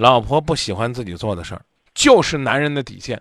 老婆不喜欢自己做的事儿就是男人的底线。